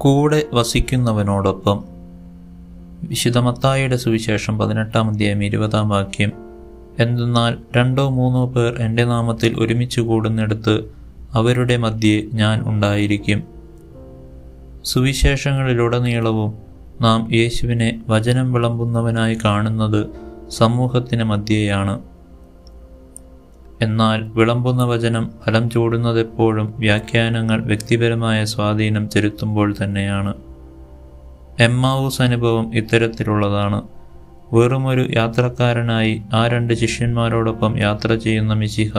കൂടെ വസിക്കുന്നവനോടൊപ്പം വിശുദ്ധമത്തായുടെ സുവിശേഷം പതിനെട്ടാം അധ്യായം ഇരുപതാം വാക്യം എന്തെന്നാൽ രണ്ടോ മൂന്നോ പേർ എന്റെ നാമത്തിൽ ഒരുമിച്ച് കൂടുന്നിടത്ത് അവരുടെ മധ്യേ ഞാൻ ഉണ്ടായിരിക്കും. സുവിശേഷങ്ങളിലുടനീളവും നാം യേശുവിനെ വചനം വിളമ്പുന്നവനായി കാണുന്നത് സമൂഹത്തിന് മധ്യേയാണ്. എന്നാൽ വിളമ്പുന്ന വചനം ഫലം ചൂടുന്നതെപ്പോഴും വ്യാഖ്യാനങ്ങൾ വ്യക്തിപരമായ സ്വാധീനം ചെലുത്തുമ്പോൾ തന്നെയാണ്. എമ്മാവൂസ് അനുഭവം ഇത്തരത്തിലുള്ളതാണ്. വെറുമൊരു യാത്രക്കാരനായി ആ രണ്ട് ശിഷ്യന്മാരോടൊപ്പം യാത്ര ചെയ്യുന്ന മിശിഹ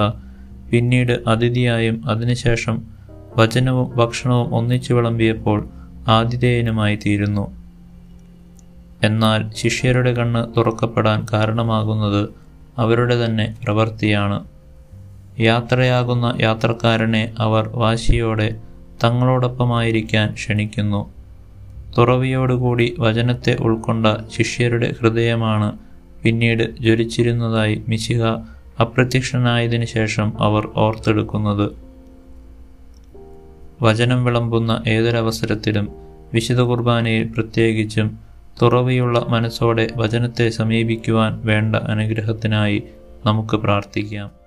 പിന്നീട് അതിഥിയായും അതിനുശേഷം വചനവും ഭക്ഷണവും ഒന്നിച്ചു വിളമ്പിയപ്പോൾ ആതിഥേയനുമായി തീരുന്നു. എന്നാൽ ശിഷ്യരുടെ കണ്ണ് തുറക്കപ്പെടാൻ കാരണമാകുന്നത് അവരുടെ തന്നെ പ്രവൃത്തിയാണ്. യാത്രയാകുന്ന യാത്രക്കാരനെ അവർ വാശിയോടെ തങ്ങളോടൊപ്പമായിരിക്കാൻ ക്ഷണിക്കുന്നു. തുറവിയോടുകൂടി വചനത്തെ ഉൾക്കൊണ്ട ശിഷ്യരുടെ ഹൃദയമാണ് പിന്നീട് ജ്വലിച്ചിരുന്നതായി മിശിഹ അപ്രത്യക്ഷനായതിനു ശേഷം അവർ ഓർത്തെടുക്കുന്നത്. വചനം വിളമ്പുന്ന ഏതൊരവസരത്തിലും വിശുദ്ധ കുർബാനയിൽ പ്രത്യേകിച്ചും തുറവിയുള്ള മനസ്സോടെ വചനത്തെ സമീപിക്കുവാൻ വേണ്ട അനുഗ്രഹത്തിനായി നമുക്ക് പ്രാർത്ഥിക്കാം.